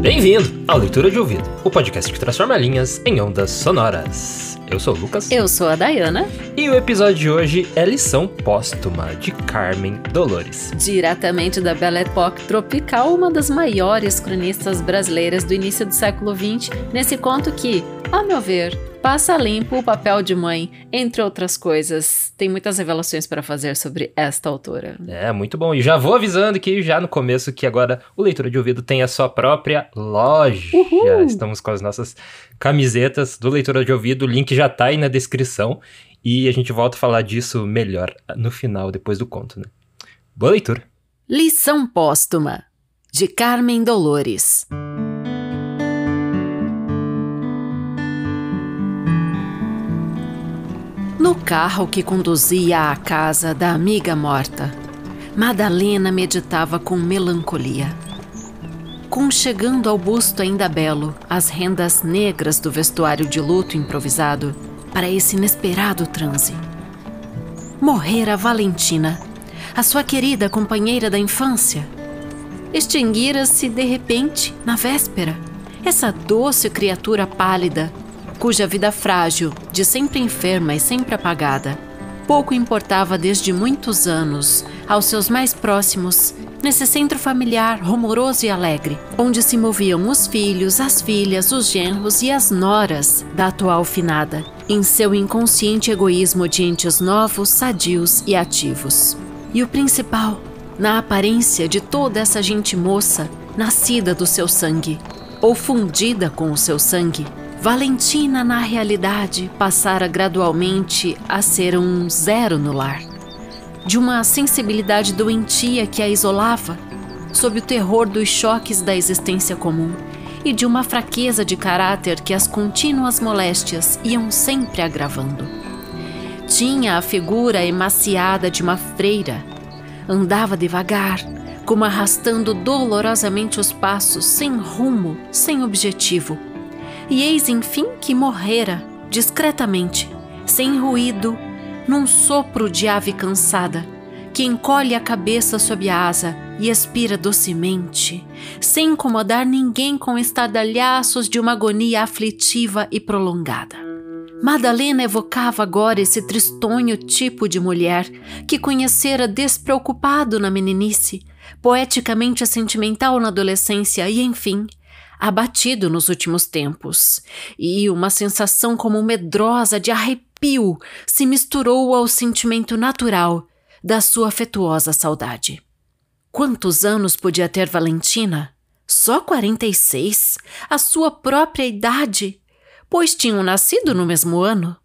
Bem-vindo ao Leitura de Ouvido, o podcast que transforma linhas em ondas sonoras. Eu sou o Lucas. Eu sou a Dayana. E o episódio de hoje é Lição Póstuma, de Carmen Dolores. Diretamente da Belle Époque tropical, uma das maiores cronistas brasileiras do início do século XX, nesse conto que, a meu ver, passa limpo o papel de mãe, entre outras coisas. Tem muitas revelações para fazer sobre esta autora. É, muito bom. E já vou avisando que já no começo que agora o Leitura de Ouvido tem a sua própria loja. Uhul. Estamos com as nossas camisetas do Leitura de Ouvido, o link já tá aí na descrição. E a gente volta a falar disso melhor no final, depois do conto, né? Boa leitura! Lição Póstuma, de Carmen Dolores. No carro que conduzia à casa da amiga morta, Madalena meditava com melancolia. Conchegando ao busto ainda belo as rendas negras do vestuário de luto improvisado para esse inesperado transe. Morrera Valentina, a sua querida companheira da infância. Extinguira-se de repente, na véspera, essa doce criatura pálida cuja vida frágil, de sempre enferma e sempre apagada, pouco importava desde muitos anos aos seus mais próximos, nesse centro familiar rumoroso e alegre, onde se moviam os filhos, as filhas, os genros e as noras da atual finada, em seu inconsciente egoísmo de entes novos, sadios e ativos. E o principal, na aparência de toda essa gente moça, nascida do seu sangue, ou fundida com o seu sangue, Valentina, na realidade, passara gradualmente a ser um zero no lar. De uma sensibilidade doentia que a isolava, sob o terror dos choques da existência comum, e de uma fraqueza de caráter que as contínuas moléstias iam sempre agravando. Tinha a figura emaciada de uma freira. Andava devagar, como arrastando dolorosamente os passos, sem rumo, sem objetivo e eis enfim que morrera, discretamente, sem ruído, num sopro de ave cansada, que encolhe a cabeça sob a asa e expira docemente, sem incomodar ninguém com estardalhaços de uma agonia aflitiva e prolongada. Madalena evocava agora esse tristonho tipo de mulher que conhecera despreocupado na meninice, poeticamente sentimental na adolescência e, enfim, abatido nos últimos tempos, e uma sensação como medrosa de arrepio se misturou ao sentimento natural da sua afetuosa saudade. Quantos anos podia ter Valentina? Só 46, a sua própria idade, pois tinham nascido no mesmo ano.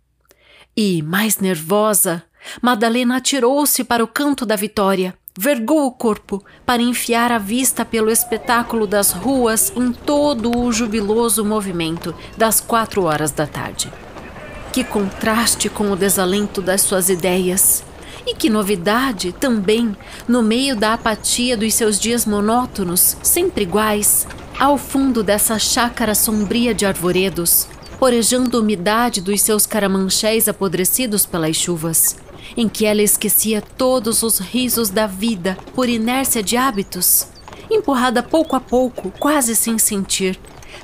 E, mais nervosa, Madalena atirou-se para o canto da Vitória Vergou o corpo para enfiar a vista pelo espetáculo das ruas em todo o jubiloso movimento das quatro horas da tarde. Que contraste com o desalento das suas ideias! E que novidade também, no meio da apatia dos seus dias monótonos, sempre iguais, ao fundo dessa chácara sombria de arvoredos, porejando a umidade dos seus caramanchés apodrecidos pelas chuvas em que ela esquecia todos os risos da vida por inércia de hábitos, empurrada pouco a pouco, quase sem sentir,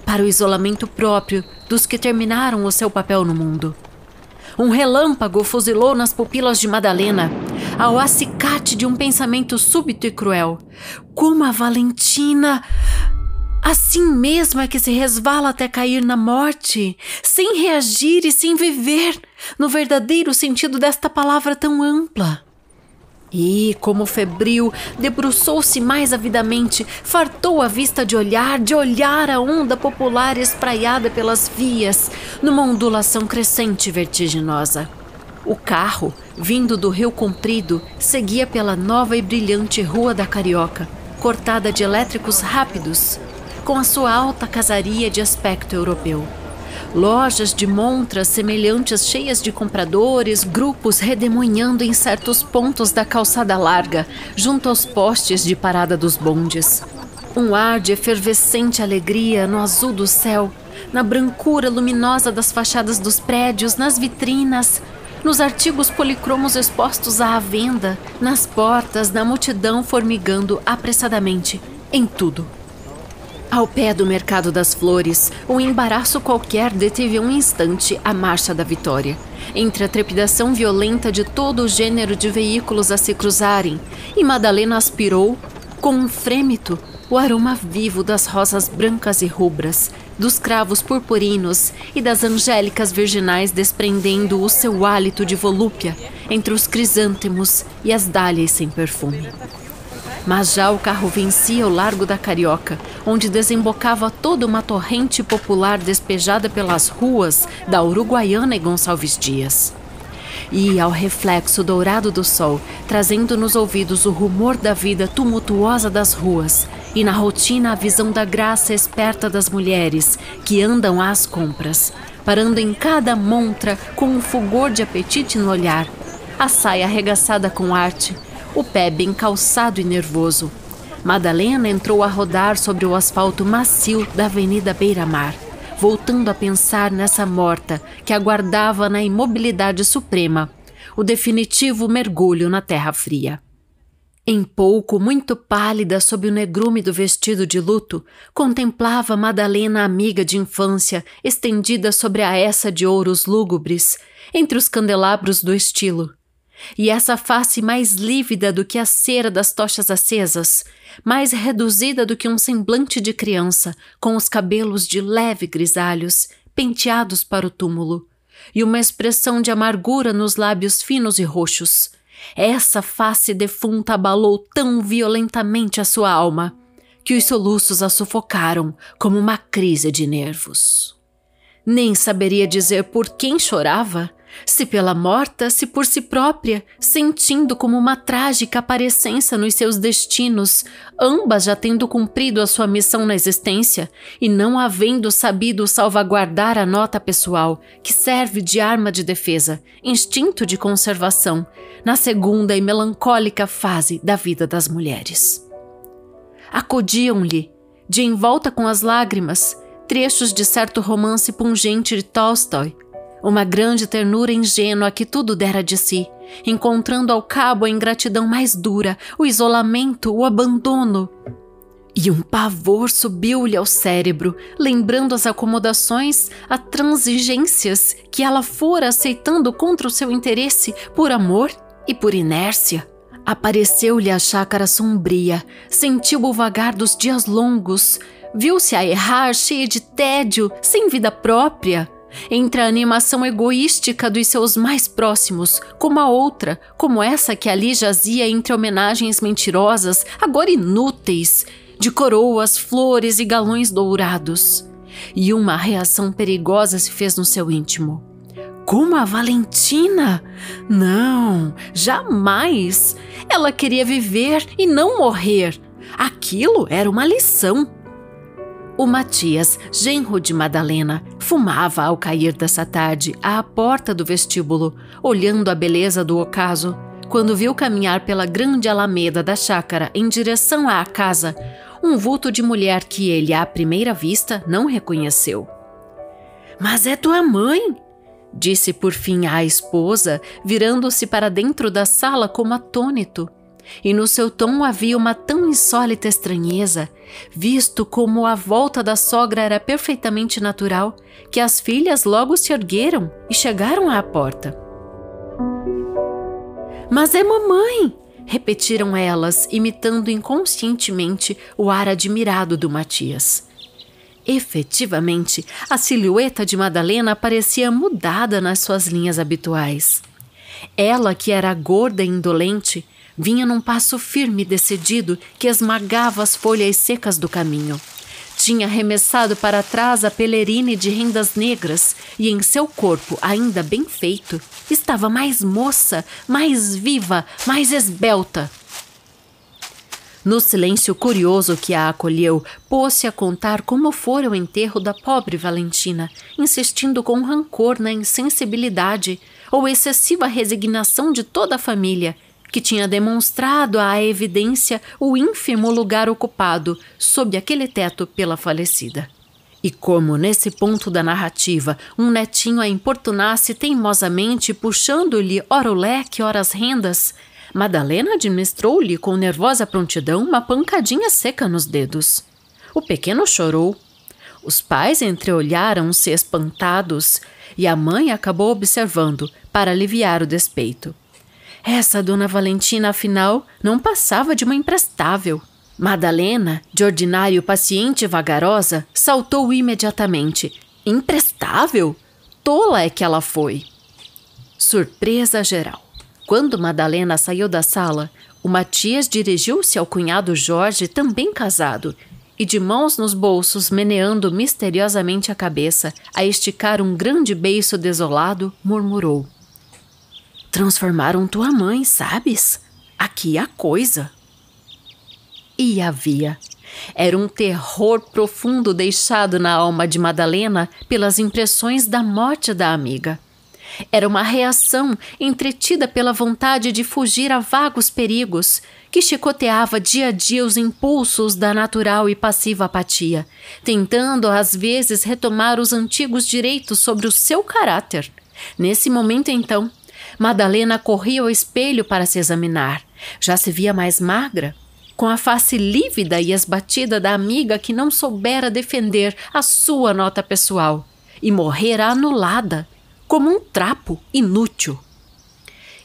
para o isolamento próprio dos que terminaram o seu papel no mundo. Um relâmpago fuzilou nas pupilas de Madalena, ao acicate de um pensamento súbito e cruel. Como a Valentina Assim mesmo é que se resvala até cair na morte, sem reagir e sem viver, no verdadeiro sentido desta palavra tão ampla. E, como febril, debruçou-se mais avidamente, fartou a vista de olhar, de olhar a onda popular espraiada pelas vias, numa ondulação crescente e vertiginosa. O carro, vindo do Rio Comprido, seguia pela nova e brilhante Rua da Carioca, cortada de elétricos rápidos, com a sua alta casaria de aspecto europeu. Lojas de montras semelhantes cheias de compradores, grupos redemoinhando em certos pontos da calçada larga, junto aos postes de parada dos bondes. Um ar de efervescente alegria no azul do céu, na brancura luminosa das fachadas dos prédios, nas vitrinas, nos artigos policromos expostos à venda, nas portas, na multidão formigando apressadamente, em tudo. Ao pé do Mercado das Flores, um embaraço qualquer deteve um instante a marcha da vitória. Entre a trepidação violenta de todo o gênero de veículos a se cruzarem, e Madalena aspirou, com um frêmito, o aroma vivo das rosas brancas e rubras, dos cravos purpurinos e das angélicas virginais desprendendo o seu hálito de volúpia entre os crisântemos e as dálias sem perfume. Mas já o carro vencia o Largo da Carioca, onde desembocava toda uma torrente popular despejada pelas ruas da Uruguaiana e Gonçalves Dias. E ao reflexo dourado do sol, trazendo nos ouvidos o rumor da vida tumultuosa das ruas, e na rotina a visão da graça esperta das mulheres que andam às compras, parando em cada montra com um fulgor de apetite no olhar, a saia arregaçada com arte, o pé bem calçado e nervoso. Madalena entrou a rodar sobre o asfalto macio da Avenida Beira-Mar, voltando a pensar nessa morta que aguardava na imobilidade suprema o definitivo mergulho na terra fria. Em pouco, muito pálida sob o negrume do vestido de luto, contemplava Madalena amiga de infância, estendida sobre a essa de ouros lúgubres, entre os candelabros do estilo, e essa face mais lívida do que a cera das tochas acesas, mais reduzida do que um semblante de criança, com os cabelos de leve grisalhos, penteados para o túmulo, e uma expressão de amargura nos lábios finos e roxos. Essa face defunta abalou tão violentamente a sua alma que os soluços a sufocaram como uma crise de nervos. Nem saberia dizer por quem chorava, se pela morta, se por si própria, sentindo como uma trágica aparência nos seus destinos, ambas já tendo cumprido a sua missão na existência e não havendo sabido salvaguardar a nota pessoal, que serve de arma de defesa, instinto de conservação, na segunda e melancólica fase da vida das mulheres. Acodiam-lhe, de envolta com as lágrimas, trechos de certo romance pungente de Tolstói, uma grande ternura ingênua que tudo dera de si, encontrando ao cabo a ingratidão mais dura, o isolamento, o abandono. E um pavor subiu-lhe ao cérebro, lembrando as acomodações, as transigências que ela fora aceitando contra o seu interesse, por amor e por inércia. Apareceu-lhe a chácara sombria, sentiu o vagar dos dias longos, viu-se a errar cheia de tédio, sem vida própria entre a animação egoística dos seus mais próximos, como a outra, como essa que ali jazia entre homenagens mentirosas, agora inúteis, de coroas, flores e galões dourados. E uma reação perigosa se fez no seu íntimo. Como a Valentina? Não, jamais! Ela queria viver e não morrer. Aquilo era uma lição. O Matias, genro de Madalena, fumava ao cair dessa tarde à porta do vestíbulo, olhando a beleza do ocaso, quando viu caminhar pela grande alameda da chácara em direção à casa um vulto de mulher que ele, à primeira vista, não reconheceu. Mas é tua mãe! disse por fim à esposa, virando-se para dentro da sala como atônito e no seu tom havia uma tão insólita estranheza, visto como a volta da sogra era perfeitamente natural, que as filhas logo se ergueram e chegaram à porta. Mas é mamãe! repetiram elas, imitando inconscientemente o ar admirado do Matias. Efetivamente, a silhueta de Madalena parecia mudada nas suas linhas habituais. Ela, que era gorda e indolente, vinha num passo firme e decidido que esmagava as folhas secas do caminho. Tinha arremessado para trás a pelerine de rendas negras e em seu corpo, ainda bem feito, estava mais moça, mais viva, mais esbelta. No silêncio curioso que a acolheu, pôs-se a contar como fora o enterro da pobre Valentina, insistindo com rancor na insensibilidade ou excessiva resignação de toda a família que tinha demonstrado à evidência o ínfimo lugar ocupado sob aquele teto pela falecida. E como nesse ponto da narrativa um netinho a importunasse teimosamente, puxando-lhe ora o leque, ora as rendas, Madalena administrou-lhe com nervosa prontidão uma pancadinha seca nos dedos. O pequeno chorou. Os pais entreolharam-se espantados e a mãe acabou observando para aliviar o despeito. Essa dona Valentina, afinal, não passava de uma imprestável. Madalena, de ordinário paciente e vagarosa, saltou imediatamente. Imprestável? Tola é que ela foi. Surpresa geral. Quando Madalena saiu da sala, o Matias dirigiu-se ao cunhado Jorge, também casado, e de mãos nos bolsos, meneando misteriosamente a cabeça, a esticar um grande beiço desolado, murmurou: Transformaram tua mãe, sabes? Aqui há coisa. E havia. Era um terror profundo deixado na alma de Madalena pelas impressões da morte da amiga. Era uma reação entretida pela vontade de fugir a vagos perigos, que chicoteava dia a dia os impulsos da natural e passiva apatia, tentando às vezes retomar os antigos direitos sobre o seu caráter. Nesse momento, então, Madalena corria ao espelho para se examinar. Já se via mais magra, com a face lívida e esbatida da amiga que não soubera defender a sua nota pessoal e morrera anulada, como um trapo inútil.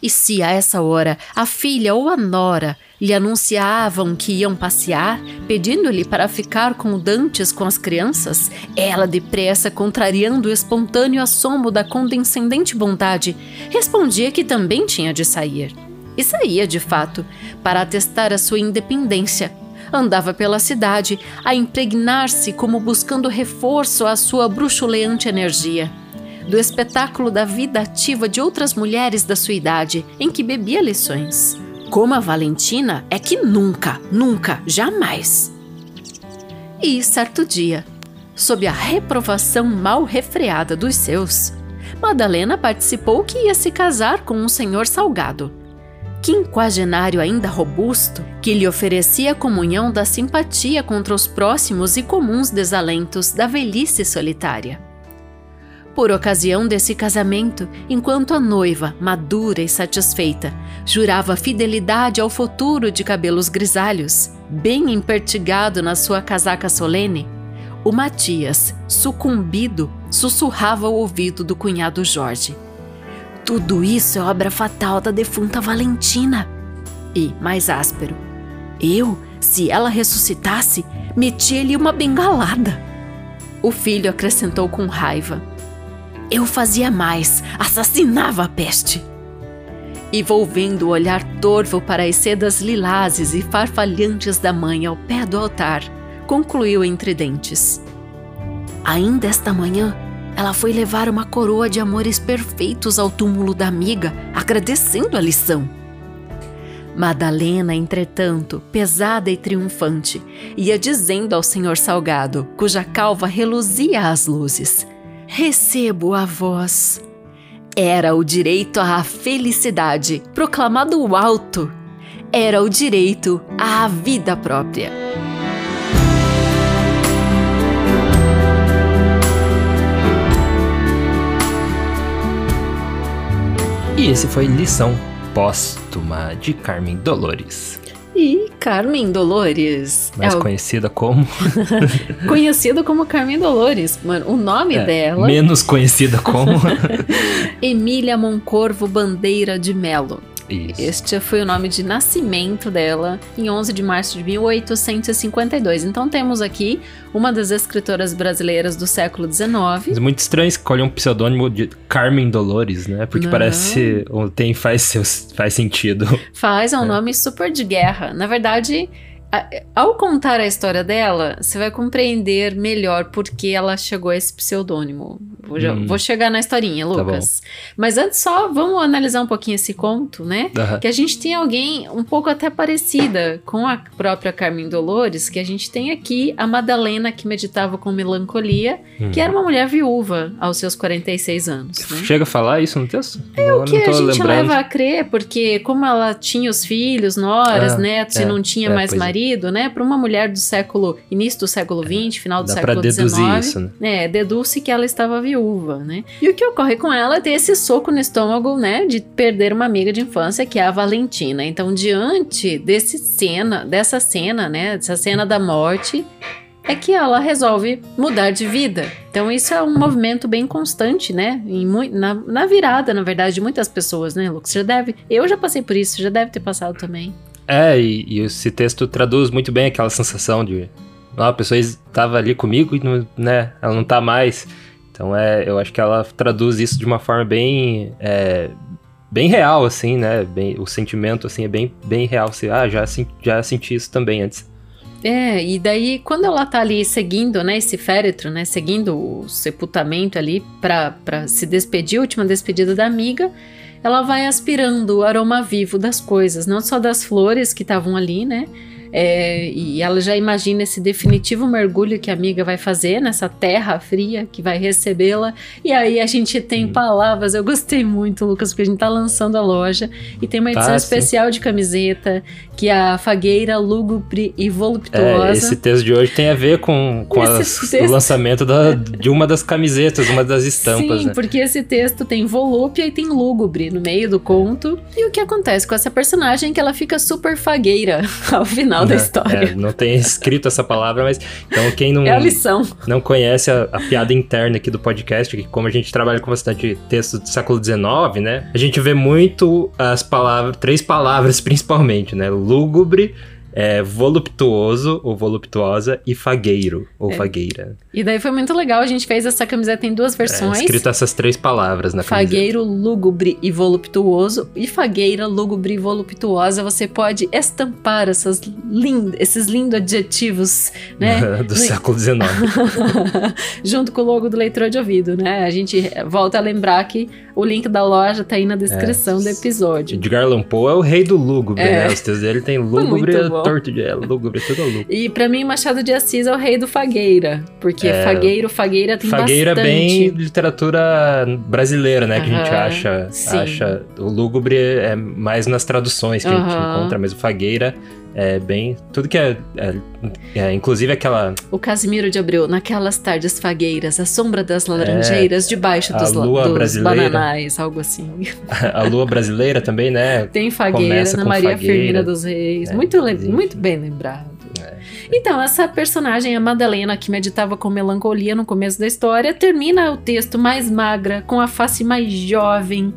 E se a essa hora a filha ou a nora lhe anunciavam que iam passear, pedindo-lhe para ficar com Dantes com as crianças, ela depressa, contrariando o espontâneo assomo da condescendente bondade, respondia que também tinha de sair. E saía de fato, para atestar a sua independência. Andava pela cidade a impregnar-se como buscando reforço à sua bruxuleante energia. Do espetáculo da vida ativa de outras mulheres da sua idade, em que bebia lições. Como a Valentina é que nunca, nunca, jamais. E certo dia, sob a reprovação mal refreada dos seus, Madalena participou que ia se casar com um senhor salgado quinquagenário ainda robusto, que lhe oferecia a comunhão da simpatia contra os próximos e comuns desalentos da velhice solitária. Por ocasião desse casamento, enquanto a noiva, madura e satisfeita, jurava fidelidade ao futuro de cabelos grisalhos, bem empertigado na sua casaca solene, o Matias, sucumbido, sussurrava ao ouvido do cunhado Jorge tudo isso é obra fatal da defunta Valentina. E, mais áspero, eu, se ela ressuscitasse, metia-lhe uma bengalada. O filho acrescentou com raiva. Eu fazia mais, assassinava a peste. E volvendo o olhar torvo para as sedas lilazes e farfalhantes da mãe ao pé do altar, concluiu entre dentes: Ainda esta manhã ela foi levar uma coroa de amores perfeitos ao túmulo da amiga, agradecendo a lição. Madalena, entretanto, pesada e triunfante, ia dizendo ao senhor Salgado, cuja calva reluzia às luzes: Recebo a voz. Era o direito à felicidade, proclamado alto. Era o direito à vida própria. E esse foi Lição Póstuma de Carmen Dolores. E Carmen Dolores. Mais é conhecida como. conhecida como Carmen Dolores. Mano, o nome é, dela. Menos conhecida como. Emília Moncorvo Bandeira de Melo. Isso. Este foi o nome de nascimento dela em 11 de março de 1852. Então temos aqui uma das escritoras brasileiras do século XIX. É muito estranho escolher um pseudônimo de Carmen Dolores, né? Porque Não. parece tem faz faz sentido. Faz, é um é. nome super de guerra. Na verdade, ao contar a história dela, você vai compreender melhor por que ela chegou a esse pseudônimo. Vou, Hum. vou chegar na historinha, Tá Lucas. Mas antes só, vamos analisar um pouquinho esse conto, né? Que a gente tem alguém um pouco até parecida com a própria Carmen Dolores, que a gente tem aqui a Madalena que meditava com melancolia, que Hum. era uma mulher viúva aos seus 46 anos, né? Chega a falar isso no texto? É O que a gente leva a crer, porque como ela tinha os filhos, noras, Ah, netos e é, não tinha é, mais pois é. né? Para uma mulher do século, início do século XX, final do Dá pra século deduzir XIX, isso, né? é, deduz-se que ela estava viúva, né? E o que ocorre com ela é ter esse soco no estômago, né? De perder uma amiga de infância, que é a Valentina. Então, diante desse cena, dessa cena, né? Dessa cena da morte, é que ela resolve mudar de vida. Então, isso é um movimento bem constante, né? Na, na virada, na verdade, de muitas pessoas, né, Lucas? Já deve. Eu já passei por isso, já deve ter passado também. É, e, e esse texto traduz muito bem aquela sensação de. Ah, a pessoa estava ali comigo e não, né, ela não tá mais. Então é, eu acho que ela traduz isso de uma forma bem. é, bem real, assim, né? Bem, o sentimento, assim, é bem, bem real. Assim, ah, já, já senti isso também antes. É, e daí quando ela tá ali seguindo, né, esse féretro, né, seguindo o sepultamento ali pra se despedir, a última despedida da amiga, ela vai aspirando o aroma vivo das coisas, não só das flores que estavam ali, né, é, e ela já imagina esse definitivo mergulho que a amiga vai fazer nessa terra fria que vai recebê-la. E aí a gente tem Hum. palavras. Eu gostei muito, Lucas, porque a gente tá lançando a loja e tem uma edição Tá, sim. especial de camiseta que é a fagueira lúgubre e voluptuosa. É, esse texto de hoje tem a ver com, com as- texto- o lançamento da- de uma das camisetas, uma das estampas, Sim, né? porque esse texto tem volúpia e tem lúgubre no meio do conto. E o que acontece com essa personagem é que ela fica super fagueira ao final da Né? história. É, não tem escrito essa palavra, mas então quem não, É a lição. não conhece a, a piada interna aqui do podcast, que como a gente trabalha com bastante texto do século XIX, né? A gente vê muito as palavras, três palavras principalmente, né? Lúgubre, é, voluptuoso ou voluptuosa e fagueiro ou É. fagueira. E daí foi muito legal, a gente fez essa camiseta em duas É, versões. escrito essas três palavras na camiseta. Fagueiro lúgubre e voluptuoso e fagueira lúgubre e voluptuosa. Você pode estampar essas lind esses lindos adjetivos, né? do No- século XIX. Junto com o logo do leitor de ouvido, né? A gente volta a lembrar que o link da loja tá aí na descrição do episódio. Edgar Allan Poe é o rei do lúgubre, É. né? Os textos dele tem lúgubre, bom. torto de é, lúgubre, tudo lúgubre. E pra mim, Machado de Assis é o rei do fagueira. Porque É. fagueiro, fagueira tem Fagueira bastante. bem literatura brasileira, né? Que a gente acha, sim. acha. O lúgubre é mais nas traduções que a gente encontra, mas o Fagueira é bem. Tudo que é. é- é, inclusive aquela. O Casimiro de Abreu, naquelas tardes fagueiras, a sombra das laranjeiras, debaixo É, a dos, lua dos bananais, algo assim. A lua brasileira também, né? Tem fagueira Começa na Maria fagueira. Firmina dos Reis. É, muito, muito bem lembrado. É. Então, essa personagem, a Madalena, que meditava com melancolia no começo da história, termina o texto mais magra, com a face mais jovem,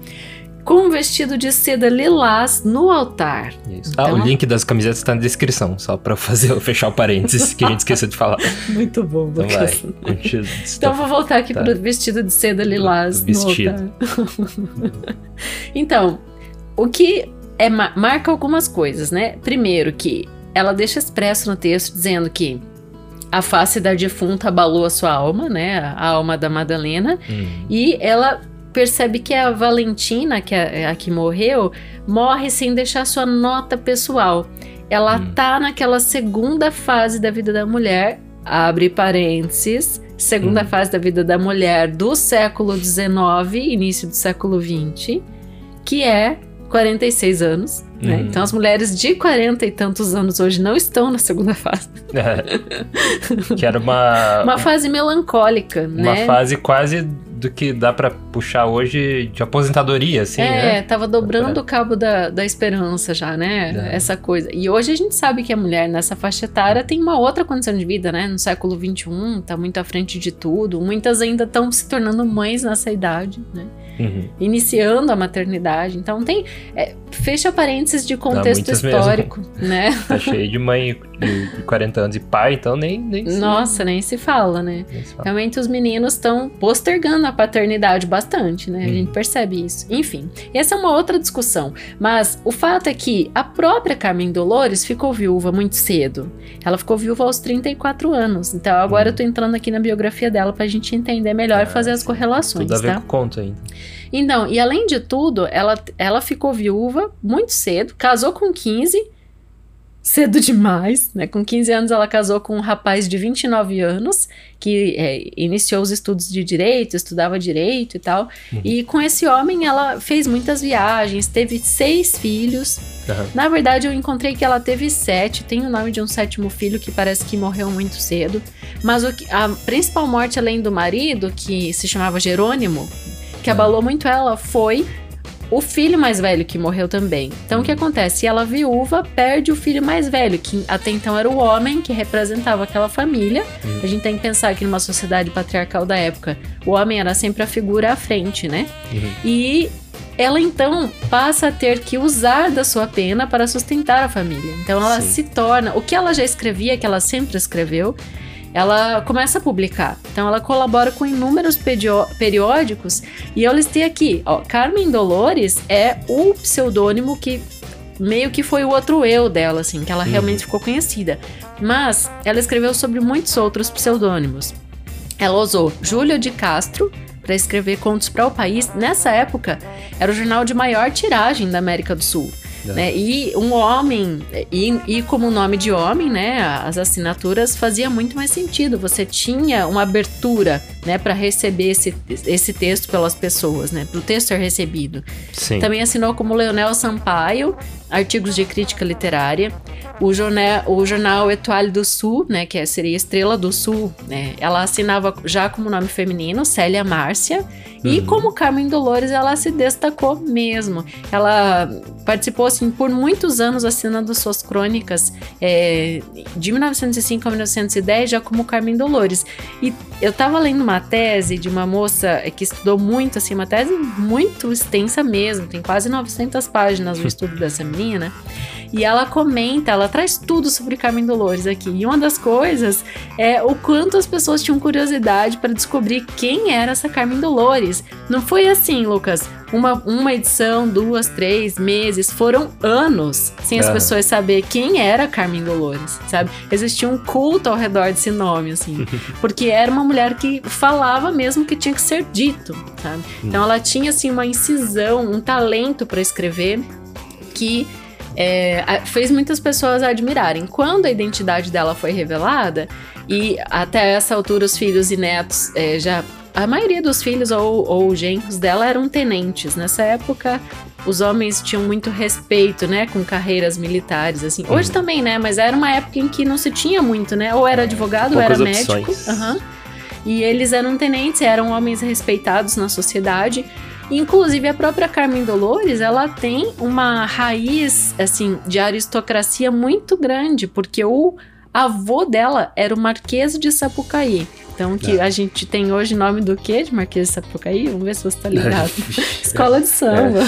com um vestido de seda lilás no altar. Isso. Ah, Então- o link das camisetas tá na descrição, só eu fazer, fechar o parênteses que a gente esqueceu de falar. Muito bom, Então vai. Lucas. Continua. Então vou voltar aqui Tá. pro vestido de seda lilás Do vestido. no altar. então, o que é ma- marca algumas coisas, né? Primeiro que ela deixa expresso no texto dizendo que a face da defunta abalou a sua alma, né? A alma da Madalena. Hum. E ela percebe que a Valentina, que é a que morreu, morre sem deixar sua nota pessoal. Ela Hum. tá naquela segunda fase da vida da mulher, abre parênteses, segunda Hum. fase da vida da mulher do século XIX, início do século XX, que é 46 anos. Né? Hum. Então as mulheres de 40 e tantos anos hoje não estão na segunda fase. É. que era uma. Uma fase melancólica, Uma né? fase quase do que dá pra puxar hoje de aposentadoria, assim, é, né? tava dobrando o cabo da, da esperança já, né? É. Essa coisa. E hoje a gente sabe que a mulher nessa faixa etária tem uma outra condição de vida, né? No século XXI, tá muito à frente de tudo. Muitas ainda estão se tornando mães nessa idade, né? Uhum. Iniciando a maternidade. Então tem. é, fecha parêncesto de contexto muitas mesmo. histórico, né? Tá cheio de mãe de 40 anos e pai, então nem. nem Nossa, nem se fala, né? Se fala. Realmente os meninos estão postergando a paternidade bastante, né? Hum. A gente percebe isso. Enfim, essa é uma outra discussão. Mas o fato é que a própria Carmen Dolores ficou viúva muito cedo. Ela ficou viúva aos 34 anos. Então agora hum. eu tô entrando aqui na biografia dela pra gente entender melhor e é, fazer as correlações. Tudo a ver tá? com conto ainda. Então, e além de tudo, ela, ela ficou viúva muito cedo, casou com 15 cedo demais, né? Com 15 anos ela casou com um rapaz de 29 anos que é, iniciou os estudos de direito, estudava direito e tal. Uhum. E com esse homem ela fez muitas viagens, teve seis filhos. Uhum. Na verdade eu encontrei que ela teve sete. Tem o nome de um sétimo filho que parece que morreu muito cedo. Mas o que, a principal morte além do marido, que se chamava Jerônimo, que uhum. abalou muito ela, foi o filho mais velho que morreu também. Então o que acontece? Ela viúva perde o filho mais velho, que até então era o homem que representava aquela família. Uhum. A gente tem que pensar que numa sociedade patriarcal da época, o homem era sempre a figura à frente, né? Uhum. E ela então passa a ter que usar da sua pena para sustentar a família. Então ela Sim. se torna o que ela já escrevia, que ela sempre escreveu, ela começa a publicar. Então ela colabora com inúmeros periódicos e eu listei aqui, ó, Carmen Dolores é o pseudônimo que meio que foi o outro eu dela, assim, que ela uhum. realmente ficou conhecida. Mas ela escreveu sobre muitos outros pseudônimos. Ela usou Júlia de Castro para escrever contos para o país. Nessa época, era o jornal de maior tiragem da América do Sul. É. Né? E um homem, e, e como nome de homem, né, as assinaturas fazia muito mais sentido. Você tinha uma abertura né, para receber esse, esse texto pelas pessoas, né, para o texto ser recebido. Sim. Também assinou como Leonel Sampaio, artigos de crítica literária. O jornal, o jornal Etoile do Sul, né, que seria Estrela do Sul, né, ela assinava já como nome feminino, Célia Márcia, uhum. e como Carmen Dolores ela se destacou mesmo. Ela participou assim por muitos anos assinando suas crônicas é, de 1905 a 1910 já como Carmen Dolores. E eu tava lendo uma tese de uma moça que estudou muito assim, uma tese muito extensa mesmo, tem quase 900 páginas o estudo dessa menina. E ela comenta, ela traz tudo sobre Carmen Dolores aqui. E uma das coisas é o quanto as pessoas tinham curiosidade para descobrir quem era essa Carmen Dolores. Não foi assim, Lucas. Uma, uma edição, duas, três meses, foram anos sem as é. pessoas saber quem era Carmen Dolores, sabe? Existia um culto ao redor desse nome, assim, porque era uma mulher que falava mesmo que tinha que ser dito, sabe? Então ela tinha, assim, uma incisão, um talento para escrever que é, fez muitas pessoas admirarem. Quando a identidade dela foi revelada, e até essa altura os filhos e netos é, já. A maioria dos filhos ou, ou genros dela eram tenentes. Nessa época, os homens tinham muito respeito, né, com carreiras militares, assim. Uhum. Hoje também, né, mas era uma época em que não se tinha muito, né, ou era advogado Poucas ou era médico. Uhum. E eles eram tenentes, eram homens respeitados na sociedade. Inclusive, a própria Carmen Dolores, ela tem uma raiz, assim, de aristocracia muito grande, porque o avô dela era o Marquês de Sapucaí. Então, que é. a gente tem hoje nome do quê? De Marquês de Sapucaí? Vamos ver se você tá ligado. Escola de samba.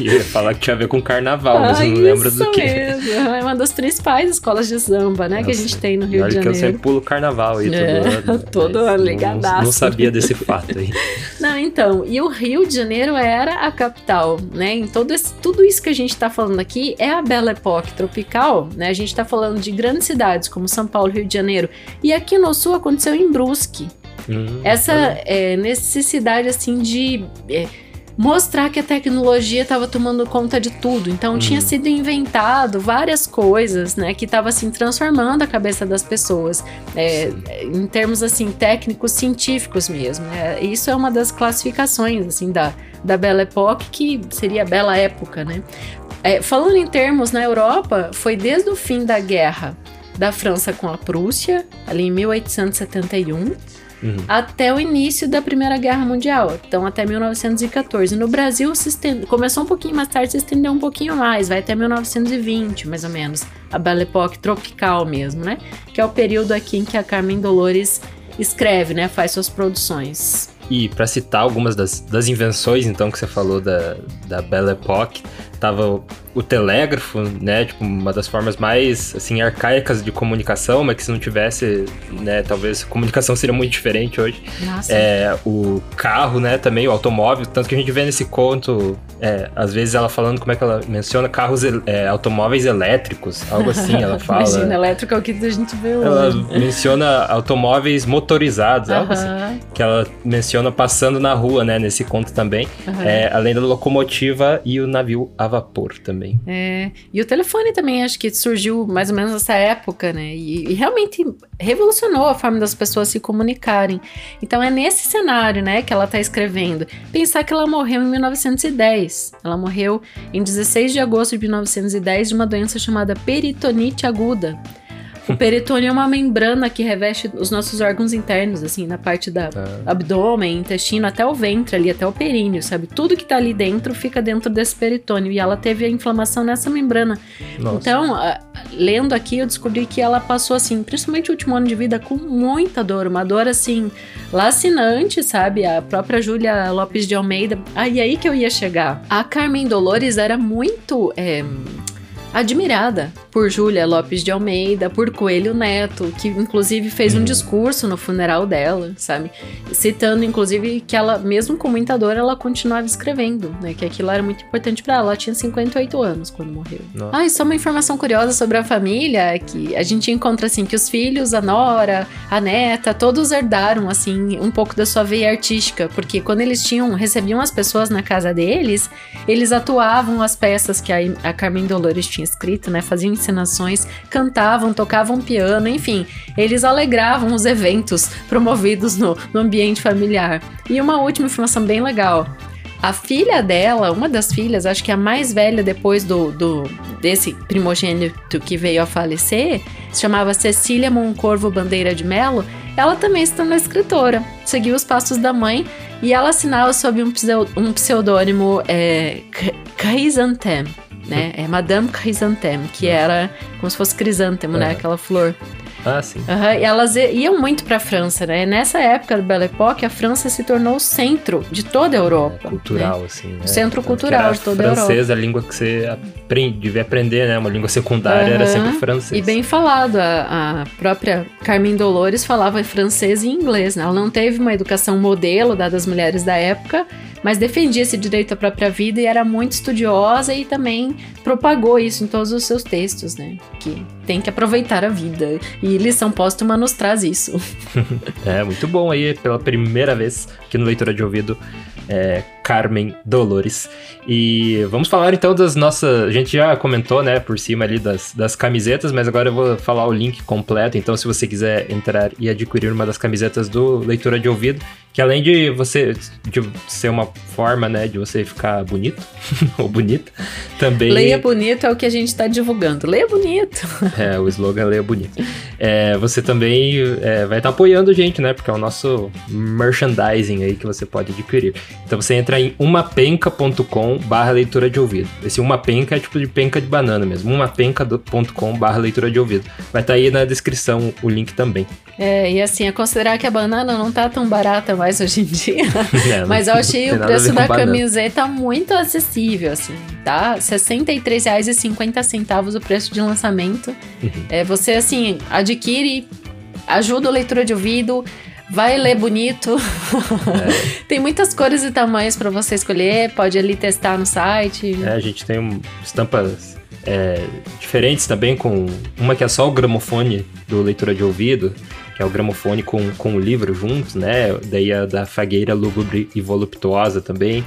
É. ia falar que tinha a ver com carnaval, mas ah, não lembro do que. Mesmo. É uma das principais escolas de samba, né? Nossa. Que a gente tem no Rio de Janeiro. que eu sempre pulo carnaval aí é, todo ano. todo ano, ligadaço. Não, não sabia desse fato aí. não, então, e o Rio de Janeiro era a capital, né? Em todo esse, tudo isso que a gente tá falando aqui é a Belle Époque tropical, né? A gente tá falando de grandes cidades como São Paulo, Rio de Janeiro. E aqui no Sul aconteceu em Brusque. Hum, Essa é, necessidade, assim, de... É, mostrar que a tecnologia estava tomando conta de tudo. Então hum. tinha sido inventado várias coisas, né, que estava assim transformando a cabeça das pessoas, é, em termos assim técnicos, científicos mesmo. É, isso é uma das classificações assim da da Belle Époque, que seria a Bela Época, né? É, falando em termos na Europa, foi desde o fim da guerra da França com a Prússia, ali em 1871, uhum. até o início da Primeira Guerra Mundial, então até 1914. No Brasil estende, começou um pouquinho mais tarde, se estendeu um pouquinho mais, vai até 1920, mais ou menos, a Belle Époque tropical mesmo, né? Que é o período aqui em que a Carmen Dolores escreve, né? Faz suas produções. E para citar algumas das, das invenções, então, que você falou da, da Belle Époque, tava o telégrafo, né? Tipo, uma das formas mais, assim, arcaicas de comunicação, mas que se não tivesse, né? Talvez a comunicação seria muito diferente hoje. Nossa. É, o carro, né? Também, o automóvel. Tanto que a gente vê nesse conto, é, às vezes ela falando como é que ela menciona carros, é, automóveis elétricos, algo assim, ela fala. Imagina, elétrico é o que a gente vê Ela hoje. menciona automóveis motorizados, algo assim. Que ela menciona passando na rua, né? Nesse conto também. aham. É, além da locomotiva e o navio a vapor também. É, e o telefone também acho que surgiu mais ou menos nessa época, né? E, e realmente revolucionou a forma das pessoas se comunicarem. Então é nesse cenário, né, que ela tá escrevendo. Pensar que ela morreu em 1910. Ela morreu em 16 de agosto de 1910 de uma doença chamada peritonite aguda. O peritônio é uma membrana que reveste os nossos órgãos internos, assim, na parte da Ah, abdômen, intestino, até o ventre ali, até o períneo, sabe? Tudo que tá ali dentro fica dentro desse peritônio. E ela teve a inflamação nessa membrana. nossa. Então, a- lendo aqui, eu descobri que ela passou, assim, principalmente o último ano de vida, com muita dor. Uma dor, assim, lacinante, sabe? A própria Júlia Lopes de Almeida. Ah, e aí que eu ia chegar. A Carmen Dolores era muito. é, admirada por Júlia Lopes de Almeida, por Coelho Neto, que inclusive fez um Uhum. discurso no funeral dela, sabe? Citando inclusive que ela, mesmo com muita dor, ela continuava escrevendo, né? Que aquilo era muito importante para ela. Ela tinha 58 anos quando morreu. Nossa. Ah, e só uma informação curiosa sobre a família é que a gente encontra assim que os filhos, a nora, a neta, todos herdaram assim um pouco da sua veia artística, porque quando eles tinham recebiam as pessoas na casa deles, eles atuavam as peças que a, a Carmen Dolores tinha escrito, né? Faziam encenações, cantavam, tocavam piano, enfim, eles alegravam os eventos promovidos no, no ambiente familiar. E uma última informação bem legal. A filha dela, uma das filhas, acho que a mais velha depois do, do desse primogênito que veio a falecer, se chamava Cecília Moncorvo Bandeira de Melo, ela também se tornou escritora, seguiu os passos da mãe e ela assinava sob um, pseu- pseudônimo é, Chr- Chrysanthème, né? É Madame Chrysanthème, que era como se fosse crisântemo, né? É. Aquela flor. Ah, sim. Aham, e elas iam muito para a França, né? Nessa época do Belle Époque, a França se tornou o centro de toda a Europa. né? Cultural, assim. Né? Centro Tanto que cultural era de toda a francês, a língua que você aprende, devia aprender, né? Uma língua secundária era Aham. sempre francês. E bem falado, a, a própria Carmen Dolores falava francês e inglês, né? Ela não teve uma educação modelo dada às mulheres da época, mas defendia esse direito à própria vida e era muito estudiosa e também propagou isso em todos os seus textos, né? Que tem que aproveitar a vida. E lição póstuma nos traz isso. É, muito bom aí, pela primeira vez aqui no Leitura de Ouvido, é, Carmen Dolores. E vamos falar então das nossas. A gente já comentou, né, por cima ali das, das camisetas, mas agora eu vou falar o link completo. Então, se você quiser entrar e adquirir uma das camisetas do Leitura de Ouvido, que além de você de ser uma forma, né, de você ficar bonito ou bonita, também. Leia bonito é o que a gente tá divulgando. Leia bonito. É, o slogan Leia Bonito. É, você também é, vai estar apoiando a gente, né? Porque é o nosso merchandising aí que você pode adquirir. Então você entra em umapenca.com barra leitura de ouvido. Esse uma penca é tipo de penca de banana mesmo. umapenca.com barra leitura de ouvido. Vai estar aí na descrição o link também. É, e assim, é considerar que a banana não tá tão barata mais hoje em dia. É, Mas eu achei o preço da camiseta muito acessível, assim, tá? R$ 63,50 o preço de lançamento. Uhum. É, você, assim, adquire, ajuda a leitura de ouvido, vai ler bonito. É. Tem muitas cores e tamanhos para você escolher, pode ali testar no site. É, a gente tem um- estampas é, diferentes também, com uma que é só o gramofone do leitura de ouvido, que é o gramofone com, com o livro juntos, né? Daí a da fagueira lúgubre e voluptuosa também.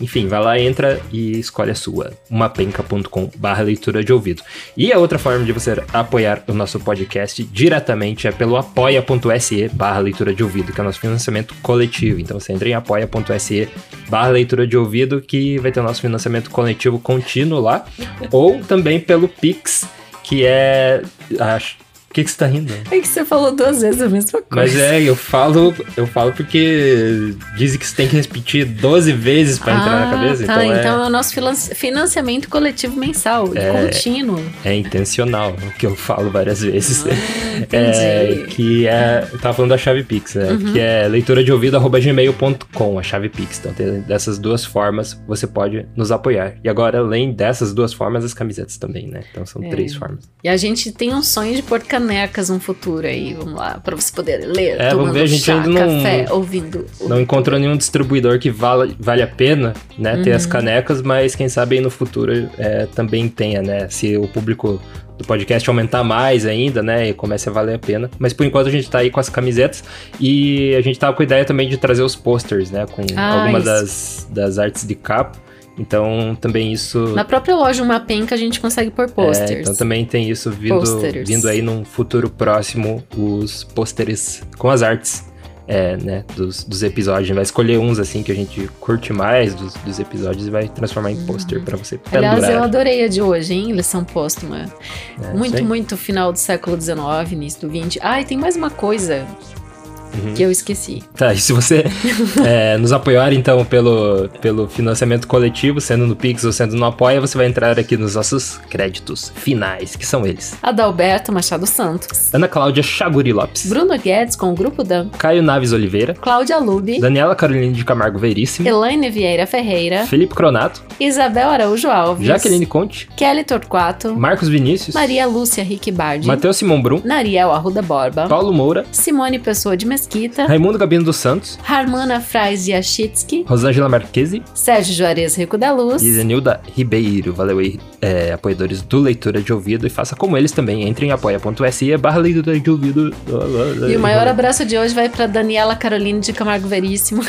Enfim, vai lá, entra e escolhe a sua. umapenca.com barra leitura de ouvido. E a outra forma de você apoiar o nosso podcast diretamente é pelo apoia.se barra leitura de ouvido, que é o nosso financiamento coletivo. Então você entra em apoia.se barra leitura de ouvido, que vai ter o nosso financiamento coletivo contínuo lá. Ou também pelo Pix, que é... Acho, que, que você tá rindo? É que você falou duas vezes a mesma coisa. Mas é, eu falo, eu falo porque dizem que você tem que repetir 12 vezes pra entrar na Ah, cabeça. Tá, então, então é, é o nosso finan- financiamento coletivo mensal, e É. contínuo. é intencional o que eu falo várias vezes. Ah, entendi. É, que é. Eu tava falando da chave Pix, né? Uhum. Que é leitura de ouvido gmail.com, a chave Pix. Então, tem, dessas duas formas você pode nos apoiar. E agora, além dessas duas formas, as camisetas também, né? Então são É. três formas. E a gente tem um sonho de pôr canecas no futuro aí, vamos lá, pra você poder ler, É, vamos tomando ver, a gente chá, ainda não- café, ouvindo. Não encontrou nenhum distribuidor que vale, vale a pena, né? Ter Uhum. as canecas, mas quem sabe aí no futuro é, também tenha, né? Se o público do podcast aumentar mais ainda, né? E comece a valer a pena. Mas por enquanto a gente tá aí com as camisetas e a gente tava com a ideia também de trazer os posters, né? Com Ah, algumas das, das artes de capa. Então também isso. Na própria loja Uma Penca a gente consegue pôr É, posters. então também tem isso vindo, Posters. vindo aí num futuro próximo, os pôsteres com as artes. É, né, dos, dos episódios. A gente vai escolher uns assim que a gente curte mais dos, dos episódios e vai transformar em pôster pra você pendurar. Aliás, eu adorei a de hoje, hein? Lição póstuma. É, muito, muito final do século XIX, início do XX. Ah, e tem mais uma coisa Uhum. que eu esqueci. Tá, e se você é, nos apoiar então pelo, pelo financiamento coletivo, sendo no Pix ou sendo no Apoia, você vai entrar aqui nos nossos créditos finais, que são eles. Adalberto Machado Santos. Ana Cláudia Chaguri Lopes, Bruno Guedes com o Grupo Dan. Caio Naves Oliveira, Cláudia Lube. Daniela Carolina de Camargo Veríssimo, Elaine Vieira Ferreira. Felipe Cronato, Isabel Araújo Alves. Jaqueline Conte, Kelly Torquato. Marcos Vinícius, Maria Lúcia Rick Bardi. Matheus Simão Brum, Nariel Arruda Borba. Paulo Moura, Simone Pessoa de Mesquita. Raimundo Gabino dos Santos, Harmana Frais Yachitsky. Rosângela Marquesi Sérgio Juarez Rico da Luz. e Zenilda Ribeiro. Valeu aí, é, apoiadores do Leitura de Ouvido. E faça como eles também. Entre em apoia.se barra leitura de ouvido. E o maior abraço de hoje vai para Daniela Caroline de Camargo Veríssimo.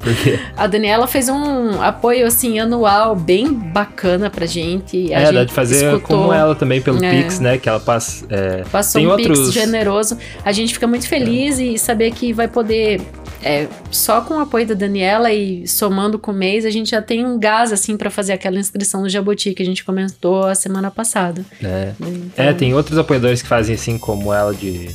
Porque A Daniela fez um apoio assim anual bem bacana pra gente. A é, gente dá de fazer escutou, como ela também pelo É. Pix, né? Que ela passa. é, Passou Tem um outros- pix generoso. A gente fica muito feliz e saber que vai poder. é, só com o apoio da Daniela e somando com o mês, a gente já tem um gás assim pra fazer aquela inscrição no Jabuti que a gente comentou a semana passada. é. Então, É, tem outros apoiadores que fazem assim como ela de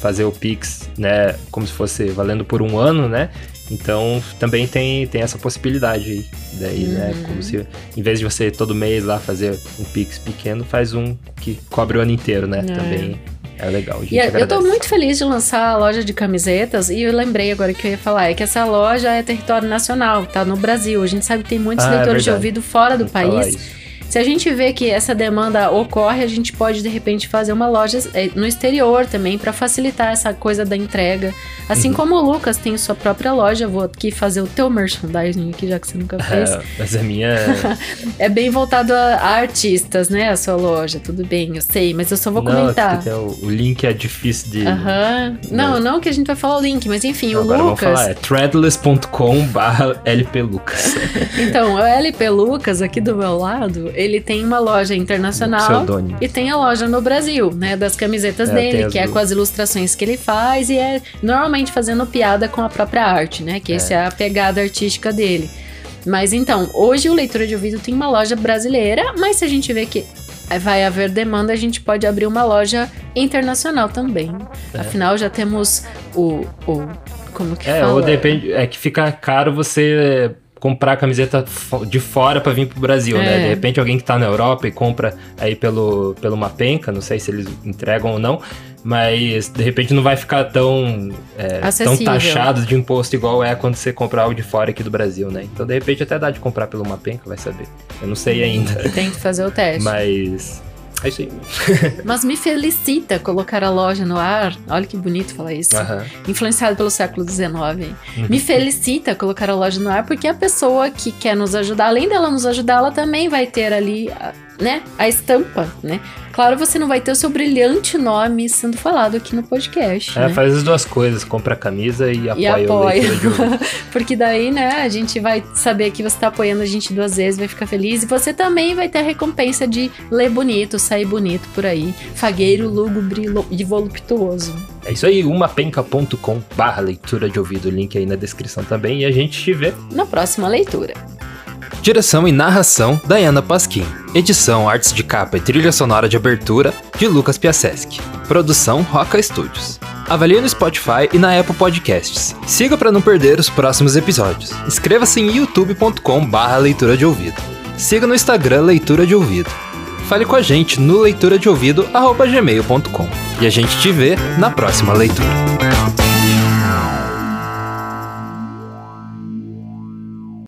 fazer o Pix, né? Como se fosse valendo por um ano, né? Então também tem, tem essa possibilidade aí. Daí, né? Uhum. Como se em vez de você todo mês lá fazer um Pix pequeno, faz um que cobre o ano inteiro, né? É. Também é legal. Gente E eu tô agradece. muito feliz de lançar a loja de camisetas e eu lembrei agora que eu ia falar, é que essa loja é território nacional, tá no Brasil. A gente sabe que tem muitos Ah, é leitores de verdade. ouvido fora do Vamos país. Se a gente vê que essa demanda ocorre, a gente pode de repente fazer uma loja eh, no exterior também para facilitar essa coisa da entrega. Assim Uhum. como o Lucas tem sua própria loja, eu vou aqui fazer o teu merchandising aqui, já que você nunca fez. É, mas a minha. É bem voltado a, a artistas, né? A sua loja, tudo bem, eu sei, mas eu só vou não, comentar. tem o, o link é difícil de. Aham. Não, não que a gente vai falar o link, mas enfim, Não, o agora Lucas. falar, é threadless.com barra lplucas. Então, o LP Lucas, aqui do meu lado, ele tem uma loja internacional e tem a loja no Brasil, né? Das camisetas É, dele, que é duas. com as ilustrações que ele faz e é normalmente fazendo piada com a própria arte, né? Que essa é a pegada artística dele. Mas então, hoje o Leitura de Ouvido tem uma loja brasileira, mas se a gente vê que vai haver demanda, a gente pode abrir uma loja internacional também. É. Afinal, já temos o. o como que É, fala? ou depende. É que fica caro você comprar camiseta de fora pra vir pro Brasil, né? É. De repente alguém que tá na Europa e compra aí pelo, pelo Mapenca, não sei se eles entregam ou não, mas de repente não vai ficar tão, é, tão taxado de imposto igual é quando você compra algo de fora aqui do Brasil, né? Então de repente até dá de comprar pelo Mapenca, vai saber. Eu não sei ainda, Tem que fazer o teste. mas é isso aí. Mas me felicita colocar a loja no ar. Olha que bonito falar isso. Aham. Influenciado pelo século XIX. Uhum. Me felicita colocar a loja no ar, porque a pessoa que quer nos ajudar, além dela nos ajudar, ela também vai ter ali, né, a estampa, né? Claro, você não vai ter o seu brilhante nome sendo falado aqui no podcast, É, né? faz as duas coisas, compra a camisa e apoia, E o apoia. ouvido. Porque daí, né, a gente vai saber que você tá apoiando a gente duas vezes, vai ficar feliz. E você também vai ter a recompensa de ler bonito, sair bonito por aí. Fagueiro, lúgubre e voluptuoso. É isso aí, umapenca.com barra leitura de ouvido, link aí na descrição também, e a gente te vê. Na próxima leitura. Direção e narração, Dayana Pasquim. Edição, artes de capa e trilha sonora de abertura, de Lucas Piaseschi. Produção Roca Studios. Avalie no Spotify e na Apple Podcasts. Siga para não perder os próximos episódios. Inscreva-se em youtube.com/barra leitura de ouvido. Siga no Instagram Leitura de Ouvido. Fale com a gente no leituradeouvido@gmail.com. E a gente te vê na próxima leitura.